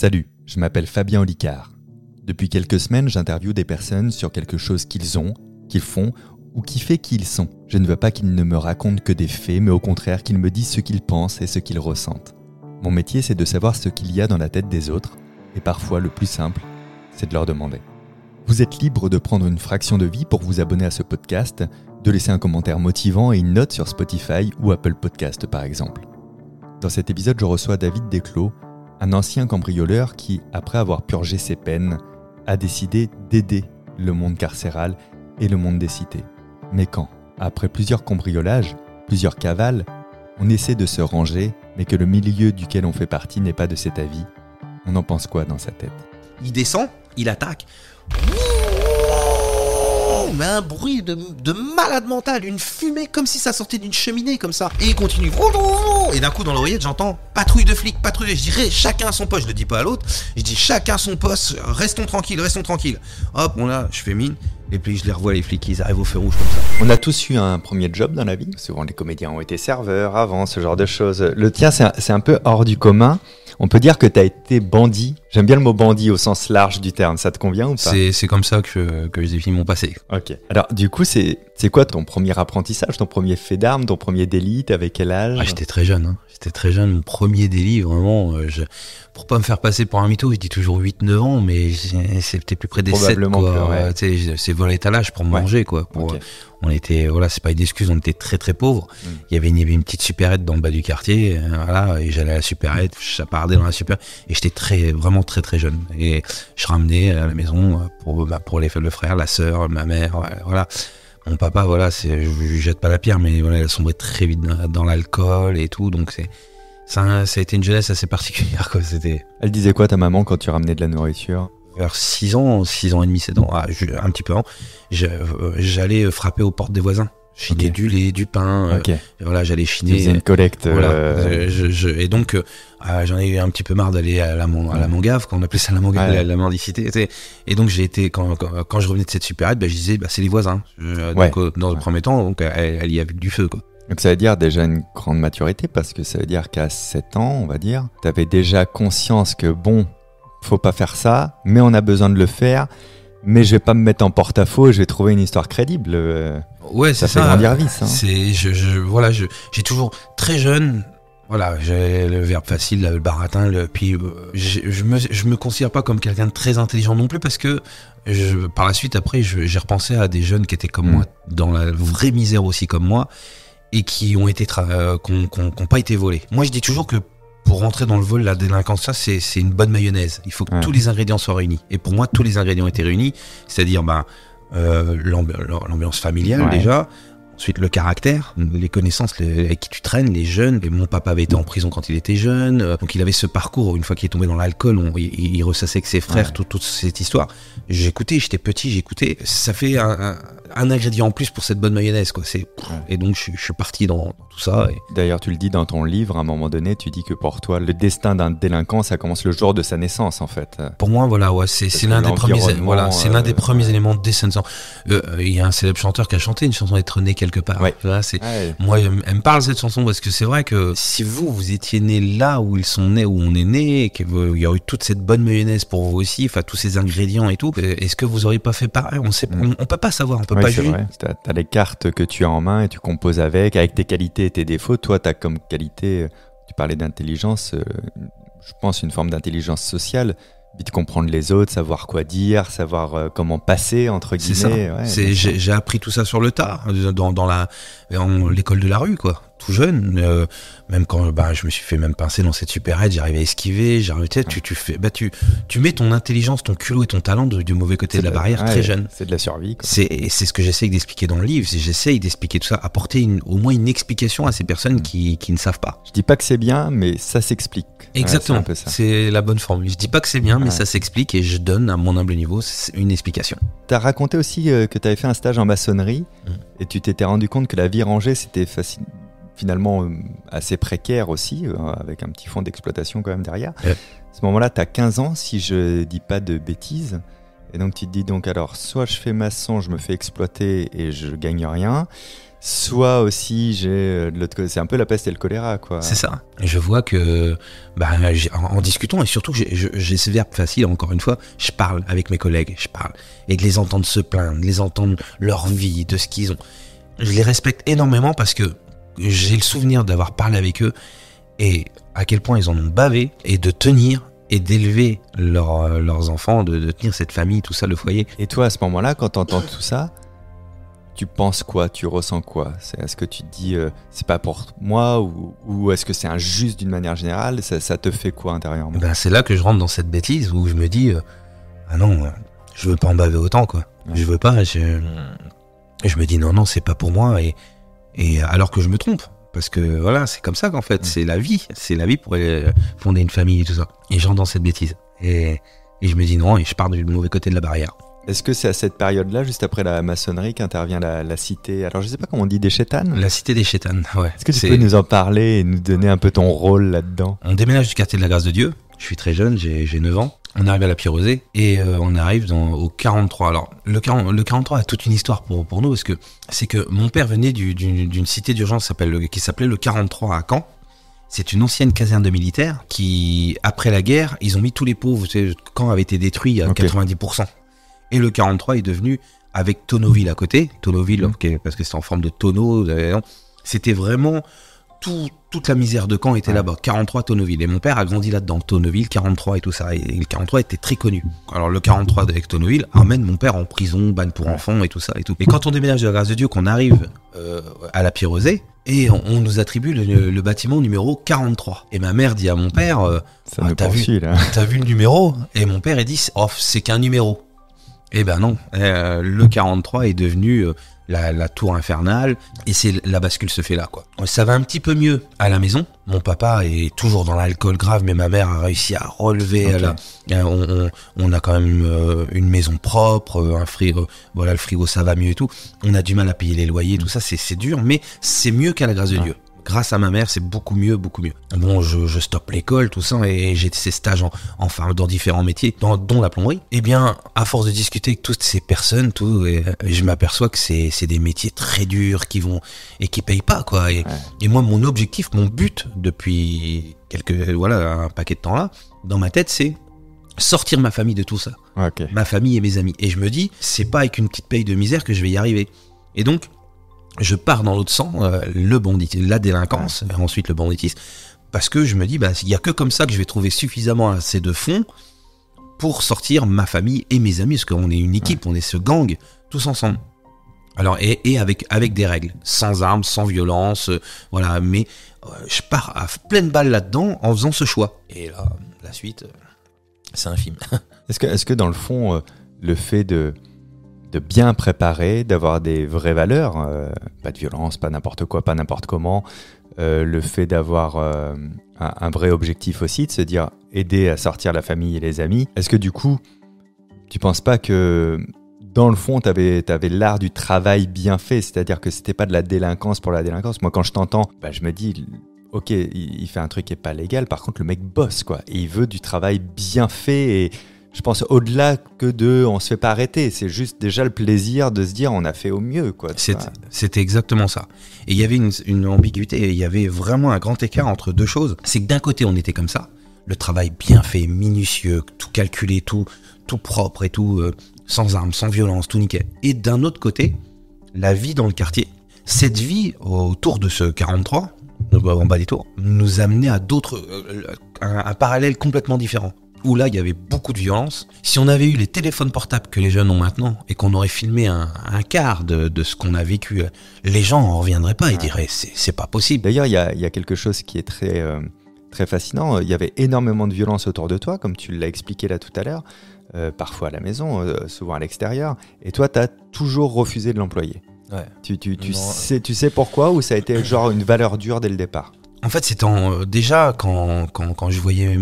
Salut, je m'appelle Fabien Olicard. Depuis quelques semaines, j'interviewe des personnes sur quelque chose qu'ils ont, qu'ils font ou qui fait qui ils sont. Je ne veux pas qu'ils ne me racontent que des faits, mais au contraire qu'ils me disent ce qu'ils pensent et ce qu'ils ressentent. Mon métier, c'est de savoir ce qu'il y a dans la tête des autres, et parfois le plus simple, c'est de leur demander. Vous êtes libre de prendre une fraction de vie pour vous abonner à ce podcast, de laisser un commentaire motivant et une note sur Spotify ou Apple Podcast par exemple. Dans cet épisode, je reçois David Desclos, un ancien cambrioleur qui, après avoir purgé ses peines, a décidé d'aider le monde carcéral et le monde des cités. Mais quand, après plusieurs cambriolages, plusieurs cavales, on essaie de se ranger, mais que le milieu duquel on fait partie n'est pas de cet avis, on en pense quoi dans sa tête? Il descend, il attaque. Mais un bruit de, de malade mental, une fumée comme si ça sortait d'une cheminée comme ça. Et il continue. Et d'un coup dans l'oreillette j'entends patrouille de flics, patrouille. Je dirais chacun son poste, je le dis pas à l'autre. Je dis chacun son poste, restons tranquilles, restons tranquilles. Hop, on là, je fais mine. Et puis je les revois les flics, ils arrivent au feu rouge comme ça. On a tous eu un premier job dans la vie. Souvent les comédiens ont été serveurs avant, ce genre de choses. Le tien c'est un peu hors du commun. On peut dire que tu as été bandit. J'aime bien le mot bandit au sens large du terme. Ça te convient ou pas C'est, comme ça que, que je définis mon passé. Ok. Alors, du coup, c'est, quoi ton premier apprentissage, ton premier fait d'armes, ton premier délit? T'avais quel âge? Ah, j'étais très jeune, hein. j'étais très jeune. Mon premier délit, vraiment, euh, je, pour pas me faire passer pour un mytho, je dis toujours 8-9 ans, mais c'était plus près des 7 Probablement ouais. Euh, C'est voler étalage pour Ouais. manger quoi. Pour, Ok. Euh, On était, voilà, c'est pas une excuse, on était très très pauvres. Mm. Il y avait une, il y avait une petite supérette dans le bas du quartier, euh, voilà, et j'allais à la supérette, je chapardais dans la supérette, et j'étais très, vraiment très très jeune. Et je ramenais à la maison euh, pour, bah, pour les, le frère, la sœur, ma mère, ouais, voilà. Mon papa, voilà, c'est, je lui jette pas la pierre, mais voilà, il a sombré très vite dans, dans l'alcool et tout, donc c'est, ça, ça a été une jeunesse assez particulière, quoi. C'était Elle disait quoi ta maman quand tu ramenais de la nourriture? Vers 6 ans, 6 ans et demi, 7 ans, ah, un petit peu avant, euh, j'allais frapper aux portes des voisins. Chiner Ok. du lait, du pain, euh, Ok. voilà, j'allais chiner. une collecte. Voilà. euh, Euh, je- je- et donc, euh, ah, j'en ai eu un petit peu marre d'aller à la, mon- à la mongave, quand on appelait ça la mongave, Ouais. la, la mendicité. Et donc, j'ai été, quand, quand, quand je revenais de cette supérette, ben, je disais, bah, c'est les voisins. Euh, Ouais. Donc, euh, dans le Ouais. premier temps, donc, elle, elle y avait du feu, quoi. Donc ça veut dire déjà une grande maturité parce que ça veut dire qu'à 7 ans, on va dire, tu avais déjà conscience que bon, faut pas faire ça, mais on a besoin de le faire, mais je vais pas me mettre en porte-à-faux, je vais trouver une histoire crédible. euh, Ouais, Ça c'est fait ça. grandir hein. C'est, je, je, voilà, je, j'ai toujours très jeune. Voilà, j'ai le verbe facile, le baratin, le, puis euh, je, je me, je me considère pas comme quelqu'un de très intelligent non plus parce que je, par la suite après, je- j'ai repensé à des jeunes qui étaient comme Mm. moi, dans la vraie misère aussi comme moi, et qui ont été, tra- euh, qui ont pas été volés. Moi, je dis toujours que pour rentrer dans le vol, la délinquance, ça, c'est, c'est une bonne mayonnaise. Il faut que Ouais. tous les ingrédients soient réunis. Et pour moi, tous les ingrédients étaient réunis, c'est-à-dire, ben, euh, l'ambi- l'ambiance familiale Ouais. déjà. Ensuite, le caractère, les connaissances les- avec qui tu traînes, les jeunes. Et mon papa avait été en prison quand il était jeune, euh, donc il avait ce parcours. Une fois qu'il est tombé dans l'alcool, il, il ressassait avec ses frères Ouais. tout- toute cette histoire. J'écoutais, j'étais petit, j'écoutais. Ça fait un, un- un ingrédient en plus pour cette bonne mayonnaise, quoi. C'est et donc je, suis- je suis parti dans, tout ça. Et D'ailleurs, tu le dis dans ton livre, à un moment donné, tu dis que pour toi, le destin d'un délinquant, ça commence le jour de sa naissance, en fait. pour moi, voilà, ouais, c'est l'un des premiers, voilà, c'est l'un euh, des premiers éléments d'essence. Euh, euh, Il y a un célèbre chanteur qui a chanté une chanson d'être né quelque part. Ouais. Voilà, c'est Ouais. Moi, elle me parle cette chanson parce que c'est vrai que si vous, vous étiez né là où ils sont nés, où on est né, et qu'il y aurait eu toute cette bonne mayonnaise pour vous aussi, enfin tous ces ingrédients et tout, euh, est-ce que vous auriez pas fait pareil? On sait, Mm. on, on peut pas savoir, on peut Ouais, pas juger. T'as as les cartes que tu as en main et tu composes avec, avec tes qualités et tes défauts. Toi, tu as comme qualité, euh, tu parlais d'intelligence, euh, je pense une forme d'intelligence sociale, vite comprendre les autres, savoir quoi dire, savoir euh, comment passer, entre C'est ça. guillemets. ouais, C'est- sûr. J'ai j'ai appris tout ça sur le tas, euh, dans, dans la, l'école de la rue, quoi. Tout jeune, euh, même quand bah, je me suis fait même pincer dans cette supérette, j'arrivais à esquiver, j'arrivais, tu, tu, fais, bah, tu, tu mets ton intelligence, ton culot et ton talent de- du mauvais côté de la barrière ouais, très jeune. C'est de la survie. C'est ce que j'essaye d'expliquer dans le livre. c'est J'essaye d'expliquer tout ça, apporter une, au moins une explication à ces personnes Mm. qui, qui ne savent pas. Je dis pas que c'est bien, mais ça s'explique. Exactement. c'est la bonne formule. Je dis pas que c'est bien, mais Ouais. ça s'explique et je donne à mon humble niveau une explication. Tu as raconté aussi euh, que tu avais fait un stage en maçonnerie Mhm. et tu t'étais rendu compte que la vie rangée, c'était faci- finalement euh, assez précaire aussi, euh, avec un petit fonds d'exploitation quand même derrière. Ouais. À ce moment-là, tu as 15 ans, si je dis pas de bêtises. Et donc tu te dis donc alors, soit je fais maçon, je me fais exploiter et je gagne rien, soit aussi j'ai euh, l'autre côté. C'est un peu la peste et le choléra, quoi. C'est ça. Et je vois que, bah, en, en discutant, et surtout, j'ai ce verbe facile, encore une fois, je parle avec mes collègues, je parle. Et de les entendre se plaindre, de les entendre leur vie, de ce qu'ils ont. Je les respecte énormément parce que j'ai le souvenir d'avoir parlé avec eux et à quel point ils en ont bavé et de tenir et d'élever leur- euh, leurs enfants, de, de tenir cette famille, tout ça, le foyer. Et toi, à ce moment-là, quand t'entends tout ça, tu penses quoi? Tu ressens quoi? Est-ce que tu te dis euh, c'est pas pour moi ou, ou est-ce que c'est injuste d'une manière générale? Ça, ça te fait quoi intérieurement? Ben, c'est là que je rentre dans cette bêtise où je me dis euh, ah non, je veux pas en baver autant quoi. Ouais. Je veux pas. Je, je me dis non non c'est pas pour moi et et alors que je me trompe parce que voilà c'est comme ça qu'en fait Mm. c'est la vie c'est la vie pour euh, fonder une famille et tout ça et je rentre dans cette bêtise et et je me dis non et je pars du mauvais côté de la barrière. Est-ce que c'est à cette période-là, juste après la maçonnerie, qu'intervient la, la cité? Alors, je sais pas comment on dit, des chétanes? La cité des chétanes ouais. Est-ce que tu peux nous en parler et nous donner un peu ton rôle là-dedans? On déménage du quartier de la Grâce de Dieu. Je suis très jeune, j'ai j'ai 9 ans. On arrive à la Pierrosée et euh, on arrive dans, au 43. Alors, le, 40 le 43 a toute une histoire pour, pour nous parce que c'est que mon père venait du- d'une cité d'urgence qui s'appelait le 43 à Caen. C'est une ancienne caserne de militaires qui, après la guerre, ils ont mis tous les pauvres. Vous savez, Caen avait été détruit à Ok. 90%. Et le 43 est devenu, avec Tonneauville à côté, Tonneauville, Mhm. ok, parce que c'est en forme de tonneau, c'était vraiment tout- toute la misère de Caen était Ouais. là-bas. 43 Tonneauville. Et mon père a grandi là-dedans. Tonneauville, 43 et tout ça. Et le 43 était très connu. Alors le 43 avec Tonneauville emmène mon père en prison, bagne pour enfants et tout ça et tout. Et quand on déménage de la grâce de Dieu, qu'on arrive euh, à la Pierrosée, et on, on nous attribue le, le bâtiment numéro 43. Et ma mère dit à mon père, euh, Ah, nous t'as vu le numéro? Et mon père il dit, oh, c'est qu'un numéro. Eh ben non, Euh, le 43 est devenu la, la tour infernale et c'est la bascule se fait là quoi. Ça va un petit peu mieux à la maison. Mon papa est toujours dans l'alcool grave, mais ma mère a réussi à relever. On, on- on a quand même euh, une maison propre, euh, un frigo. Voilà, le frigo ça va mieux et tout. On a du mal à payer les loyers, tout ça c'est c'est dur, mais c'est mieux qu'à la grâce de. Dieu. Grâce à ma mère, c'est beaucoup mieux, beaucoup mieux. Bon, je, je stoppe l'école, tout ça, et j'ai ces stages en, enfin dans différents métiers, dont, dont la plomberie. Eh bien, à force de discuter avec toutes ces personnes, tout, et, et je m'aperçois que c'est c'est des métiers très durs qui vont et qui payent pas quoi. Et, Ouais. et moi, mon objectif, mon but depuis quelques voilà un paquet de temps là, dans ma tête, c'est sortir ma famille de tout ça ma famille et mes amis. Et je me dis, c'est pas avec une petite paye de misère que je vais y arriver. Et donc, je pars dans l'autre sens, euh, le banditisme, la délinquance, et ensuite le banditisme. Parce que je me dis, bah, il y a que comme ça que je vais trouver suffisamment assez de fonds pour sortir ma famille et mes amis, parce qu'on est une équipe, on est ce gang, tous ensemble. Alors, et, et avec, avec des règles, sans armes, sans violence, euh, voilà, mais euh, je pars à pleine balle là-dedans en faisant ce choix. Et là, la suite, c'est un film. Est-ce que, est que dans le fond, le fait de, de bien préparer, d'avoir des vraies valeurs, euh, pas de violence, pas n'importe quoi, pas n'importe comment, euh, le fait d'avoir euh, un, vrai objectif aussi, de se dire aider à sortir la famille et les amis, est-ce que du coup, tu penses pas que dans le fond, tu avais, l'art du travail bien fait, c'est-à-dire que c'était pas de la délinquance pour la délinquance. Moi, quand je t'entends, bah, je me dis, ok, il, il fait un truc qui est pas légal, par contre, le mec bosse, quoi. Et il veut du travail bien fait et je pense au-delà que de on se fait pas arrêter, c'est juste déjà le plaisir de se dire on a fait au mieux, quoi. C'était exactement ça. Et il y avait une, une ambiguïté, il y avait vraiment un grand écart entre deux choses. C'est que d'un côté, on était comme ça, le travail bien fait, minutieux, tout calculé, tout, tout propre et tout, euh, sans armes, sans violence, tout nickel. Et d'un autre côté, la vie dans le quartier. Cette vie autour de ce 43, en bas des tours, nous amenait à d'autres, euh, un, un parallèle complètement différent. Où là, il y avait beaucoup de violence. Si on avait eu les téléphones portables que les jeunes ont maintenant et qu'on aurait filmé un, un quart de, de ce qu'on a vécu, les gens en reviendraient pas et diraient c'est c'est pas possible. D'ailleurs, il y a, il y a quelque chose qui est très, euh, très fascinant. Il y avait énormément de violence autour de toi, comme tu l'as expliqué là tout à l'heure, euh, parfois à la maison, euh, souvent à l'extérieur. Et toi, tu as toujours refusé de l'employer. Ouais. Tu, tu, tu, Non. sais, tu sais pourquoi ou ça a été genre une valeur dure dès le départ? En fait, euh, déjà quand, quand, quand je voyais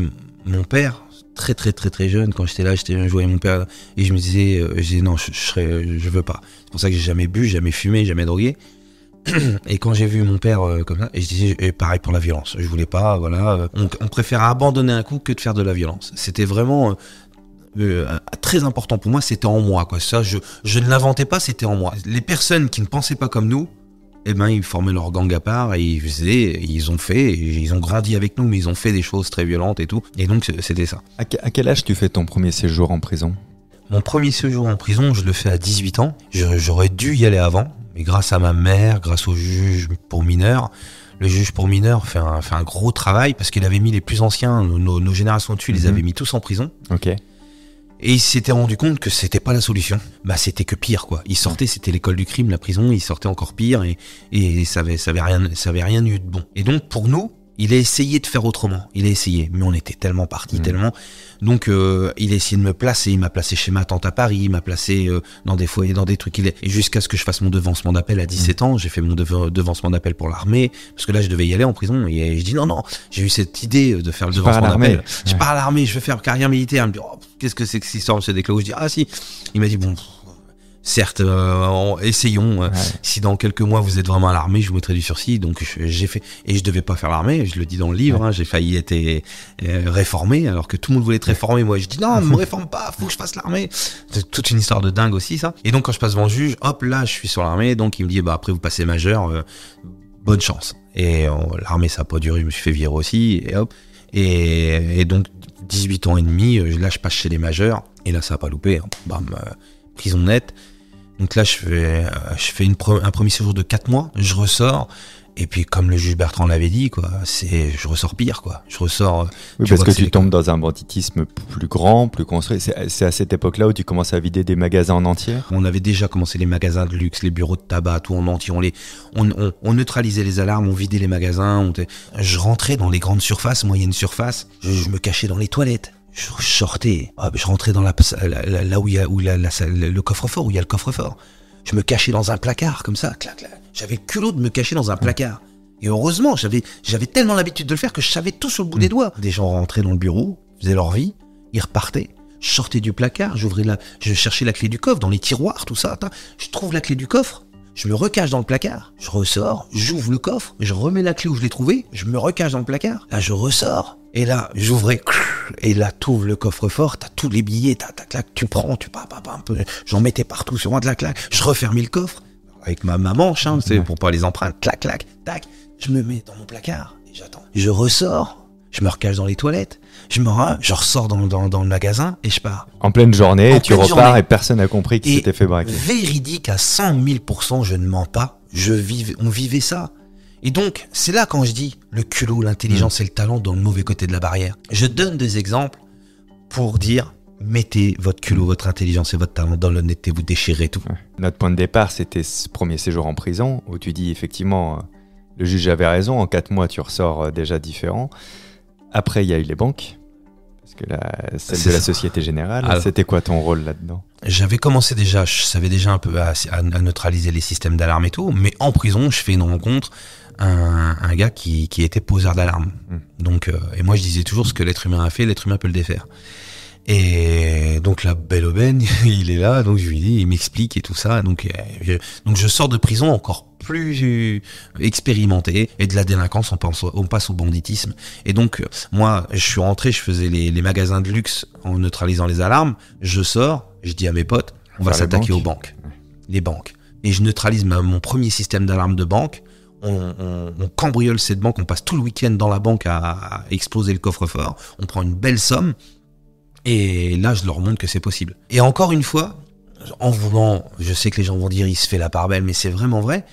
mon père, très très très très jeune, quand j'étais là, j'étais, je voyais mon père et je me disais, euh, je disais non, je, je, serais, je veux pas. C'est pour ça que j'ai jamais bu, jamais fumé, jamais drogué. Et quand j'ai vu mon père euh, comme ça, et je disais, pareil pour la violence, je voulais pas, voilà, euh, on, on préfère abandonner un coup que de faire de la violence. C'était vraiment très important pour moi, c'était en moi, quoi. Ça, je, je ne l'inventais pas, c'était en moi. Les personnes qui ne pensaient pas comme nous, eh ben, ils formaient leur gang à part et ils faisaient, ils ont fait, ils ont grandi avec nous, mais ils ont fait des choses très violentes et tout. Et donc, c'était ça. À, quel âge tu fais ton premier séjour en prison? Mon premier séjour en prison, je le fais à 18 ans. J'aurais dû y aller avant, mais grâce à ma mère, grâce au juge pour mineurs, le juge pour mineurs fait un, fait un gros travail parce qu'il avait mis les plus anciens, nos, générations dessus, ils les mhm. avait mis tous en prison. Ok. Et il s'était rendu compte que c'était pas la solution. Bah, c'était que pire, quoi. Il sortait, c'était l'école du crime, la prison, il sortait encore pire et, et ça avait, ça avait rien, ça avait rien eu de bon. Et donc, pour nous, il a essayé de faire autrement. Il a essayé, mais on était tellement partis, mmh. tellement. Donc, euh, il a essayé de me placer. Il m'a placé chez ma tante à Paris. Il m'a placé euh, dans des foyers, dans des trucs. Et jusqu'à ce que je fasse mon devancement d'appel à 17 mmh. ans, j'ai fait mon devancement d'appel pour l'armée. Parce que là, je devais y aller en prison. Et je dis non, non. J'ai eu cette idée de faire le devancement d'appel. Je pars à l'armée. Je veux faire carrière militaire. Il me dit oh, qu'est-ce que c'est que cette histoire, monsieur Desclos Je dis ah si. Il m'a dit bon certes, euh, essayons. Euh, si dans quelques mois vous êtes vraiment à l'armée, je vous mettrai du sursis. Donc j'ai fait et je devais pas faire l'armée. Je le dis dans le livre. Hein, j'ai failli être euh, réformé alors que tout le monde voulait être réformé. Moi, je dis non, ne me réforme pas. Faut que je fasse l'armée. C'est toute une histoire de dingue aussi ça. Et donc quand je passe devant le juge, hop là, je suis sur l'armée. Donc il me dit bah après vous passez majeur, bonne chance. Et l'armée ça a pas duré. Je me suis fait virer aussi. Et hop. Et, donc 18 ans et demi, là je passe chez les majeurs. Et là ça a pas loupé. Hein. Bam, prison nette. Donc là, je fais, euh, je fais une un premier séjour de 4 mois, je ressors. Et puis, comme le juge Bertrand l'avait dit, quoi, c'est, je ressors pire, quoi. Je ressors. Oui, parce que, tu tombes dans un banditisme plus grand, plus construit. C'est à cette époque-là où tu commences à vider des magasins en entier? On avait déjà commencé les magasins de luxe, les bureaux de tabac, tout en entier. On les, on, on, neutralisait les alarmes, on vidait les magasins. On je rentrais dans les grandes surfaces, moyennes surfaces. je me cachais dans les toilettes je sortais, je rentrais dans la, là où il y a où la, le coffre-fort, où il y a le coffre-fort. Je me cachais dans un placard, comme ça, clac, clac. J'avais le culot de me cacher dans un placard. Et heureusement, j'avais, j'avais tellement l'habitude de le faire que je savais tout sur le bout des mm. doigts. Des gens rentraient dans le bureau, faisaient leur vie, ils repartaient. Je sortais du placard, j'ouvrais la, je cherchais la clé du coffre dans les tiroirs, tout ça. Je trouve la clé du coffre, je me recache dans le placard, je ressors, j'ouvre le coffre, je remets la clé où je l'ai trouvé, je me recache dans le placard. Là, je ressors, et là, j'ouvrais, et là, t'ouvres le coffre-fort, t'as tous les billets, t'as ta claque, tu prends, tu pas, un peu, j'en mettais partout sur moi de la claque, je refermais le coffre, avec ma, maman, manche, c'est pour pas les empreintes, clac, clac, tac, je me mets dans mon placard, et j'attends. Je ressors, je me recache dans les toilettes, je me je ressors dans, dans, le magasin et je pars. En pleine journée, tu repars et personne n'a compris que c'était fait braquer. Véridique à 100 000%, je ne mens pas, je vivais, on vivait ça. Et donc, c'est là quand je dis le culot, l'intelligence mm. et le talent dans le mauvais côté de la barrière. Je donne des exemples pour dire mettez votre culot, votre intelligence et votre talent dans l'honnêteté, vous déchirez tout. Notre point de départ, c'était ce premier séjour en prison où tu dis effectivement, euh, le juge avait raison, en quatre mois, tu ressors euh, déjà différent. Après, il y a eu les banques, parce que la, celle de la Société Générale. C'était quoi ton rôle là-dedans? J'avais commencé déjà, je savais déjà un peu à, neutraliser les systèmes d'alarme et tout, mais en prison, je fais une rencontre, un, un gars qui, qui était poseur d'alarme. Hmm. Donc, euh, et moi, je disais toujours ce que l'être humain a fait, l'être humain peut le défaire. Et donc la belle aubaine, il est là, donc je lui dis, il m'explique et tout ça. Donc, euh, je, donc je sors de prison encore plus expérimenté et de la délinquance on passe, on passe au banditisme. Et donc moi, je suis rentré, je faisais les, les magasins de luxe en neutralisant les alarmes. Je sors, je dis à mes potes, on va s'attaquer aux banques. Les banques. Et je neutralise mon premier système d'alarme de banque. On, cambriole cette banque, on passe tout le week-end dans la banque à, exploser le coffre-fort. On prend une belle somme. Et là, je leur montre que c'est possible. Et encore une fois, en voulant, je sais que les gens vont dire il se fait la part belle, mais c'est vraiment vrai.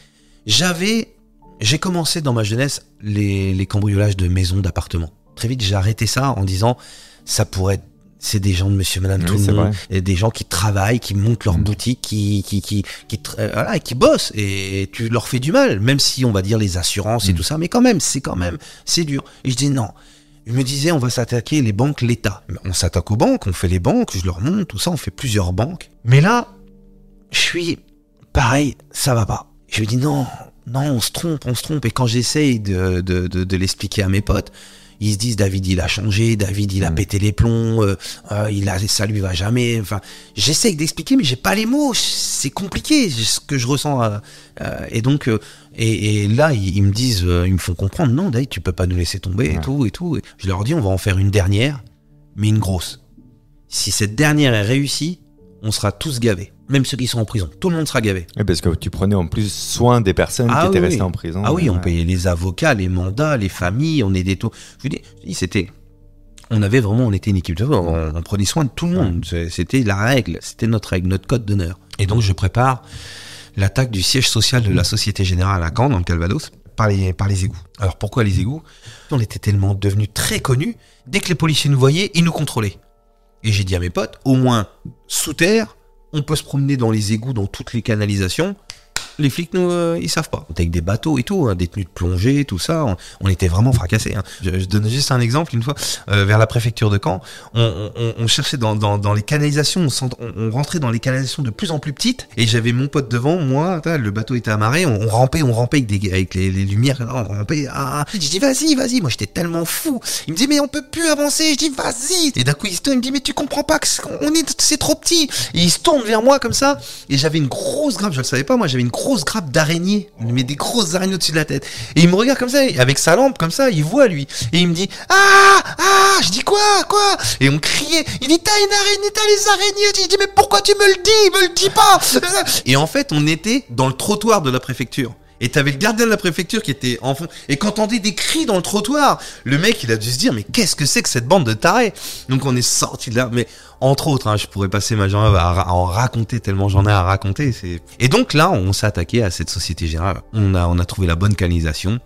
J'avais, j'ai commencé dans ma jeunesse les, les cambriolages de maisons, d'appartements. Très vite, j'ai arrêté ça en disant ça pourrait être c'est des gens de monsieur, madame, tout le monde. Et des gens qui travaillent, qui montent leur mm. boutique, qui, qui, qui, qui, euh, voilà, qui bossent. Et tu leur fais du mal, même si on va dire les assurances et mm. tout ça. Mais quand même, c'est quand même, c'est dur. Et je dis non. Je me disais, on va s'attaquer les banques, l'État. On s'attaque aux banques, on fait les banques, je leur montre, tout ça, on fait plusieurs banques. Mais là, je suis pareil, ça va pas. Je lui dis non, non, on se trompe, on se trompe. Et quand j'essaye de, de, de, de l'expliquer à mes potes, ils se disent David il a changé, David il a mm. pété les plombs, euh, euh, il a ça lui va jamais. Enfin, j'essaie d'expliquer mais j'ai pas les mots, c'est compliqué ce que je ressens. Euh, et donc et, là ils, me disent, ils me font comprendre non David tu peux pas nous laisser tomber et tout et tout. je leur dis on va en faire une dernière, mais une grosse. Si cette dernière est réussie, on sera tous gavés. Même ceux qui sont en prison. Tout le monde sera gavé. Oui, parce que tu prenais en plus soin des personnes Ah qui étaient oui, restées en prison. Ah oui, on payait les avocats, les mandats, les familles, on aidait tout. Je vous dis, c'était. On avait vraiment, on était une équipe de on, on prenait soin de tout le monde. C'était la règle, c'était notre règle, notre code d'honneur. Et donc, je prépare l'attaque du siège social de la Société Générale à Caen, dans le Calvados, par les, par les égouts. Alors, pourquoi les égouts? On était tellement devenus très connus, dès que les policiers nous voyaient, ils nous contrôlaient. Et j'ai dit à mes potes, au moins, sous terre, on peut se promener dans les égouts, dans toutes les canalisations. Les flics, nous, euh, ils savent pas. On était avec des bateaux et tout, hein, des tenues de plongée, tout ça. On, on était vraiment fracassés. hein. Je, je donne juste un exemple. Une fois, euh, vers la préfecture de Caen, on, on- on cherchait dans, dans, dans les canalisations, on, s'en- on- on rentrait dans les canalisations de plus en plus petites. Et j'avais mon pote devant, moi, le bateau était amarré, on, on rampait, on rampait avec, des, avec les, les lumières. On rampait. Ah, je dis, vas-y, vas-y. Moi, j'étais tellement fou. Il me dit, mais on peut plus avancer. Je dis, vas-y. Et d'un coup, il se tourne, il me dit, mais tu comprends pas que c'est- on est, c'est trop petit. Et il se tourne vers moi comme ça. Et j'avais une grosse grappe, je le savais pas, moi, j'avais une grosse grappe d'araignée. Il met des grosses araignées au-dessus de la tête. Et il me regarde comme ça, avec sa lampe comme ça, il voit lui. Et il me dit, ah, ah, je dis quoi, quoi? Et on criait. Il dit, t'as une araignée, t'as les araignées. Je dis, mais pourquoi tu me le dis? Il me le dit pas. Et en fait, on était dans le trottoir de la préfecture. Et t'avais le gardien de la préfecture qui était en fond. Et quand on entendait des cris dans le trottoir, le mec, il a dû se dire, mais qu'est-ce que c'est que cette bande de tarés? Donc on est sorti de là. Mais entre autres, hein, je pourrais passer ma journée à, en raconter tellement j'en ai à raconter. Et donc là, on s'est attaqué à cette Société Générale. On a, on a trouvé la bonne canalisation.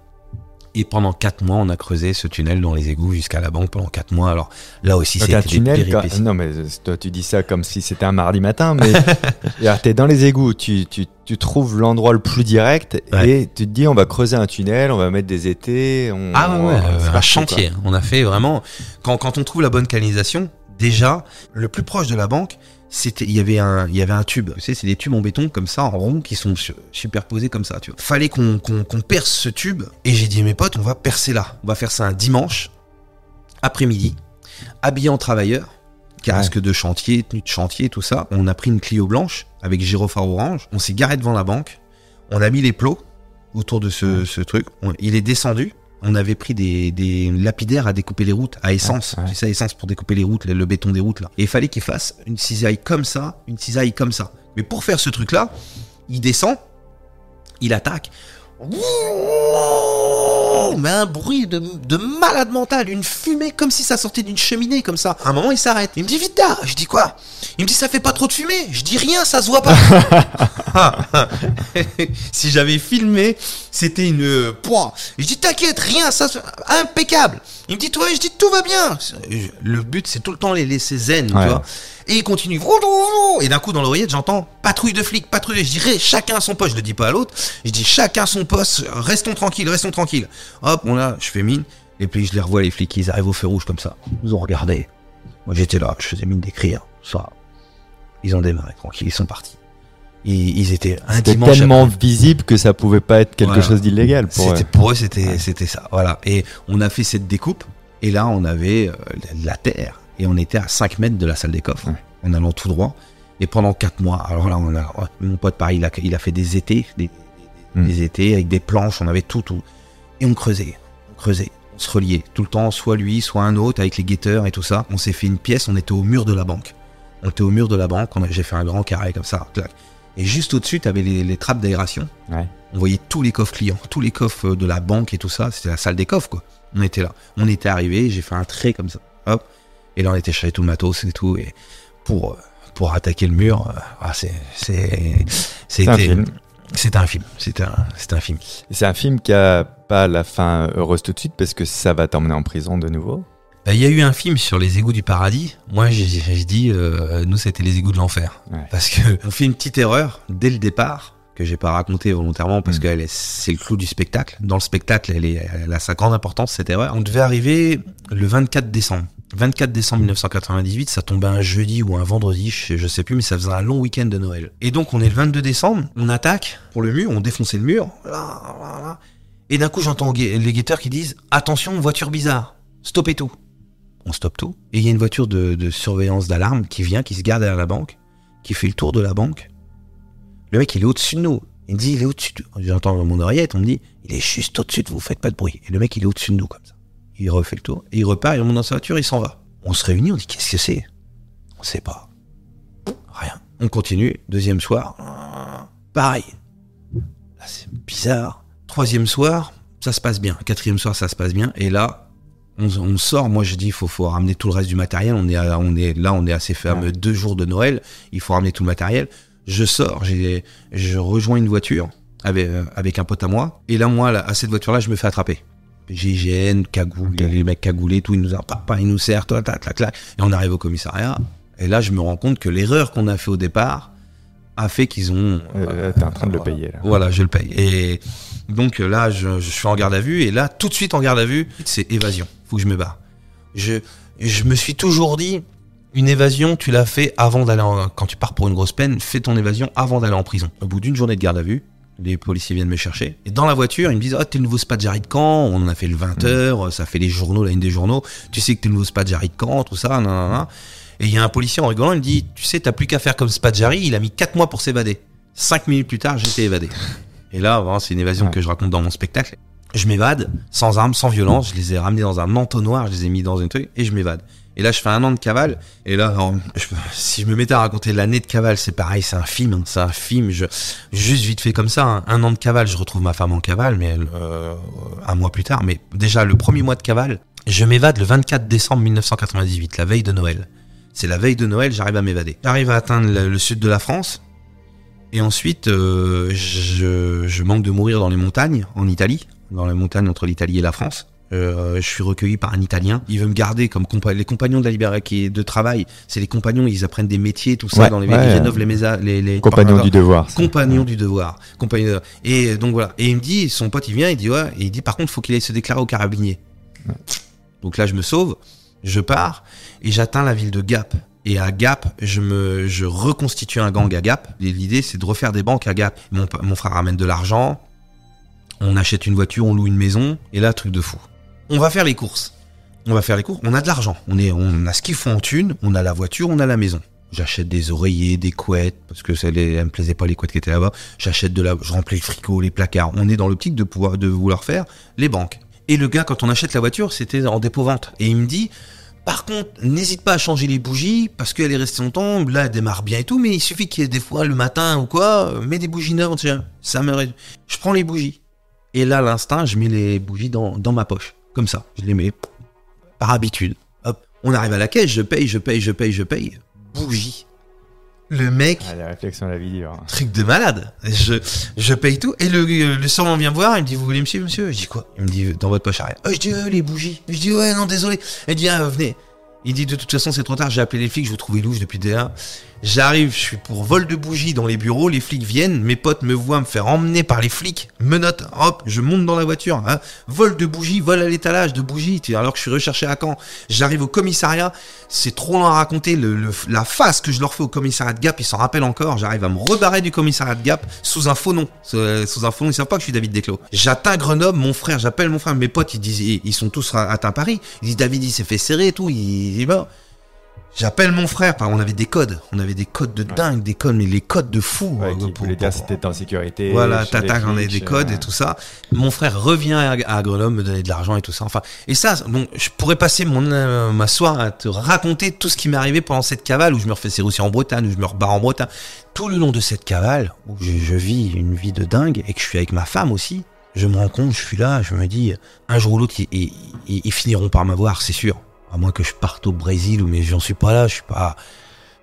Et pendant quatre mois, on a creusé ce tunnel dans les égouts jusqu'à la banque pendant quatre mois. Alors là aussi, un des tunnel, quand- péripéties. non mais euh, toi tu dis ça comme si c'était un mardi matin, mais alors, t'es dans les égouts, tu, tu, tu trouves l'endroit le plus direct Ouais. et tu te dis on va creuser un tunnel, on va mettre des étés, on, Ah ouais, ouais, on- euh, c'est un chantier. On a fait vraiment. Quand, quand on trouve la bonne canalisation, déjà, le plus proche de la banque, c'était, il y avait un, il y avait un tube. Tu sais, c'est des tubes en béton comme ça, en rond, qui sont su- superposés comme ça. Tu vois. Fallait qu'on, qu'on, qu'on perce ce tube. Et j'ai dit mes potes, on va percer là. On va faire ça un dimanche après-midi, habillé en travailleur, casque de chantier, tenue de chantier, tout ça. On a pris une Clio blanche avec gyrophare orange. On s'est garé devant la banque. On a mis les plots autour de ce, ce truc. On- il est descendu. On avait pris des, des lapidaires à découper les routes à essence. Ouais. Tu sais, à essence pour découper les routes, le, le béton des routes là. Et il fallait qu'il fasse une cisaille comme ça, une cisaille comme ça. Mais pour faire ce truc là, il descend, il attaque. Mais un bruit de, de malade mental, une fumée comme si ça sortait d'une cheminée comme ça. À un moment, il s'arrête. Il me dit vite là. Je dis quoi? Il me dit ça fait pas trop de fumée. Je dis rien, ça se voit pas. si j'avais filmé, c'était une euh, poire. Je dis t'inquiète, rien, ça se- impeccable. Il me dit toi, je dis tout va bien. Le but c'est tout le temps les laisser zen, Ouais. tu vois. Et il continue. Et d'un coup dans l'oreillette j'entends patrouille de flics, patrouille. Je dirais chacun à son poste. Je le dis pas à l'autre. Je dis chacun son poste. Restons tranquilles, restons tranquilles. Hop, on a, je fais mine. Et puis je les revois les flics, ils arrivent au feu rouge comme ça. Ils nous ont regardé. Moi j'étais là, je faisais mine d'écrire. Ça. Ils ont démarré tranquille, ils sont partis. Ils, ils étaient un dimanche tellement après- visible que ça pouvait pas être quelque Voilà. chose d'illégal pour eux. pour eux, c'était c'était ça. Voilà. Et on a fait cette découpe. Et là, on avait euh, la terre. Et on était à 5 mètres de la salle des coffres. Ouais. En allant tout droit. Et pendant 4 mois. Alors là, on a, ouais, mon pote, pareil, il a, il a fait des étés. Des, Hmm. des étés avec des planches. On avait tout, tout. Et on creusait. On creusait. On se reliait. Tout le temps, soit lui, soit un autre, avec les guetteurs et tout ça. On s'est fait une pièce. On était au mur de la banque. On était au mur de la banque. J'ai fait un grand carré comme ça. clac. Et juste au-dessus, tu avais les, les trappes d'aération. Ouais. On voyait tous les coffres clients, tous les coffres de la banque et tout ça. C'était la salle des coffres, quoi. On était là. On était arrivé, j'ai fait un trait comme ça. Hop. Et là, on était chercher tout le matos et tout. Et pour, euh, pour attaquer le mur, euh, ah, c'est, c'est, C'est un c'était- film. C'était un film. C'était un, un film. C'est un film qui a pas la fin heureuse tout de suite parce que ça va t'emmener en prison de nouveau. Bah, Il y a eu un film sur les égouts du paradis. Moi, j'ai, j'ai dit, euh, nous, c'était les égouts de l'enfer. Ouais. Parce que on fait une petite erreur dès le départ que j'ai pas raconté volontairement parce Mm. que c'est le clou du spectacle. Dans le spectacle, elle, est, elle a sa grande importance cette erreur. On devait arriver le 24 décembre. 24 décembre 1998, ça tombait un jeudi ou un vendredi, je, je sais plus, mais ça faisait un long week-end de Noël. Et donc on est le 22 décembre, on attaque pour le mur, on défonçait le mur. Là, là, là. Et d'un coup j'entends les guetteurs qui disent attention voiture bizarre, stoppez tout. On stoppe tout. Et il y a une voiture de, surveillance d'alarme qui vient, qui se garde derrière la banque, qui fait le tour de la banque. Le mec, il est au-dessus de nous. Il me dit, il est au-dessus de J'entends dans mon oreillette, on me dit, il est juste au-dessus de vous, faites pas de bruit. Et le mec, il est au-dessus de nous, comme ça. Il refait le tour, il repart, il remonte dans sa voiture, il s'en va. On se réunit, on dit, qu'est-ce que c'est? On sait pas. Rien. On continue. Deuxième soir, pareil. C'est bizarre. Troisième soir, ça se passe bien. Quatrième soir, ça se passe bien. Et là, on, on sort. Moi, je dis, il faut, faut ramener tout le reste du matériel. On est, à- on est là, on est ces fameux deux jours de Noël. Il faut ramener tout le matériel. Je sors, j'ai, je rejoins une voiture avec, euh, avec un pote à moi. Et là, moi, là, à cette voiture-là, je me fais attraper. GIGN, cagoule, les mecs cagoulés, tout, ils nous papa, ils nous serrent, toi, tac, tac, tac. Et on arrive au commissariat. Et là, je me rends compte que l'erreur qu'on a fait au départ a fait qu'ils ont. Euh, T'es en train de le payer là. Voilà, je le paye. Et donc euh, là, je, je suis en garde à vue. Et là, tout de suite en garde à vue, c'est évasion. Faut que je me barre. Je, je me suis toujours dit, une évasion, tu l'as fait avant d'aller en, quand tu pars pour une grosse peine, fais ton évasion avant d'aller en prison. Au bout d'une journée de garde à vue, les policiers viennent me chercher. Et dans la voiture, ils me disent, ah, t'es le nouveau Spadjari de Caen. On en a fait le 20 heures. Ça fait les journaux, la une des journaux. Tu sais que t'es le nouveau Spadjari de Caen, tout ça, nan, nan, nan. Et il y a un policier en rigolant, il me dit, tu sais, t'as plus qu'à faire comme Spadjari. Il a mis 4 mois pour s'évader. Cinq minutes plus tard, j'étais évadé. Et là, vraiment, c'est une évasion Ouais. que je raconte dans mon spectacle. Je m'évade, sans armes, sans violence. Je les ai ramenés dans un entonnoir, je les ai mis dans un truc, et je m'évade. Et là, je fais un an de cavale. Et là, je- si je me mettais à raconter l'année de cavale, c'est pareil, c'est un film, hein, c'est un film. Je, juste vite fait comme ça, hein, un an de cavale, je retrouve ma femme en cavale, mais euh, un mois plus tard. Mais déjà, le premier mois de cavale, je m'évade le 24 décembre 1998, la veille de Noël. C'est la veille de Noël, j'arrive à m'évader. J'arrive à atteindre le, le sud de la France. Et ensuite, euh, je, je manque de mourir dans les montagnes, en Italie, dans les montagnes entre l'Italie et la France. Euh, je suis recueilli par un Italien. Il veut me garder comme compa les compagnons de la est de travail. C'est les compagnons, ils apprennent des métiers, tout ça Ouais, dans les ouais. ils rénovent les, les, les Compagnon du devoir. ça. compagnon du devoir. Compagnon de- Et donc voilà. Et il me dit, son pote, il vient, il dit ouais, et il dit par contre, faut qu'il aille se déclarer au carabinier. Donc là, je me sauve, je pars et j'atteins la ville de Gap. Et à Gap, je me, reconstitue un gang à Gap. L'idée, c'est de refaire des banques à Gap. Mon, frère ramène de l'argent. On achète une voiture, on loue une maison. Et là, truc de fou. On va faire les courses. On va faire les courses. On a de l'argent. On est, on a ce qu'il faut en thune. On a la voiture, on a la maison. J'achète des oreillers, des couettes, parce que ça les, me plaisaient pas les couettes qui étaient là-bas. J'achète de la, je remplis le frigo, les placards. On est dans l'optique de pouvoir, de vouloir faire les banques. Et le gars, quand on achète la voiture, c'était en dépôt-vente. Et il me dit, par contre, n'hésite pas à changer les bougies, parce qu'elle est restée longtemps, là, elle démarre bien et tout, mais il suffit qu'il y ait des fois le matin ou quoi, euh, mets des bougies neuves, tiens, ça me... Je prends les bougies. Et là, l'instinct, je mets les bougies dans, dans ma poche. Comme ça. Je les mets par habitude. Hop. On arrive à la caisse, je paye, je paye, je paye, je paye. Bougie. Le mec, Ah, les réflexions de la vie dure. truc de malade. Je, je paye tout. Et le, le servant vient me voir, il me dit, vous voulez monsieur, monsieur? Je dis quoi? Il me dit, dans votre poche arrière. Oh, je dis, euh, les bougies. Je dis, ouais, non, désolé. Il dit, ah, venez. Il dit, de toute façon, c'est trop tard, j'ai appelé les flics, je vous trouvais louche depuis des heures. J'arrive, je suis pour vol de bougies dans les bureaux, les flics viennent, mes potes me voient me faire emmener par les flics, menottes, hop, je monte dans la voiture, hein. vol de bougies, vol à l'étalage de bougies, tu- alors que je suis recherché à Caen. J'arrive au commissariat, c'est trop long à raconter, la face que je leur fais au commissariat de Gap, ils s'en rappellent encore, j'arrive à me rebarrer du commissariat de Gap sous un faux nom, sous, sous un faux nom, ils savent pas que je suis David Desclos. J'atteins Grenoble, mon frère, j'appelle mon frère, mes potes, ils disent, ils, sont tous atteints Paris, ils disent David, il s'est fait serrer et tout, il est mort. J'appelle mon frère, par- on avait des codes, on avait des codes de dingue, des codes, mais les codes de fou. Ouais, euh, qui pour- si t'étais en sécurité. voilà, les tata, on avait des codes euh, et tout ça. Mon frère revient à, à Grenoble me donner de l'argent et tout ça. Enfin, et ça, bon, je pourrais passer mon euh, ma soirée à te raconter tout ce qui m'est arrivé pendant cette cavale où je me refais serrer en Bretagne, où je me rebarre en Bretagne. Tout le long de cette cavale où je, je vis une vie de dingue et que je suis avec ma femme aussi. Je me rends compte, je suis là, je me dis, un jour ou l'autre, ils, ils- ils- ils finiront par m'avoir, c'est sûr. À moins que je parte au Brésil, mais j'en suis pas là, je suis pas.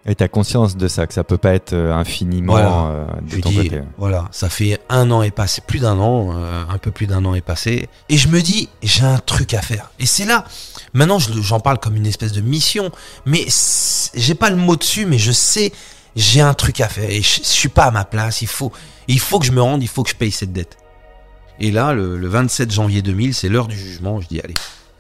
Et t'as conscience de ça, que ça peut pas être euh, infiniment Voilà. euh, de Je ton dis, côté. voilà, ça fait un an est passé, plus d'un an, euh, un peu plus d'un an est passé, et je me dis, j'ai un truc à faire. Et c'est là, maintenant j'en parle comme une espèce de mission, mais j'ai pas le mot dessus, mais je sais, j'ai un truc à faire, et je, je suis pas à ma place, il faut, il faut que je me rende, il faut que je paye cette dette. Et là, le, le 27 janvier 2000, c'est l'heure du jugement, je dis, allez,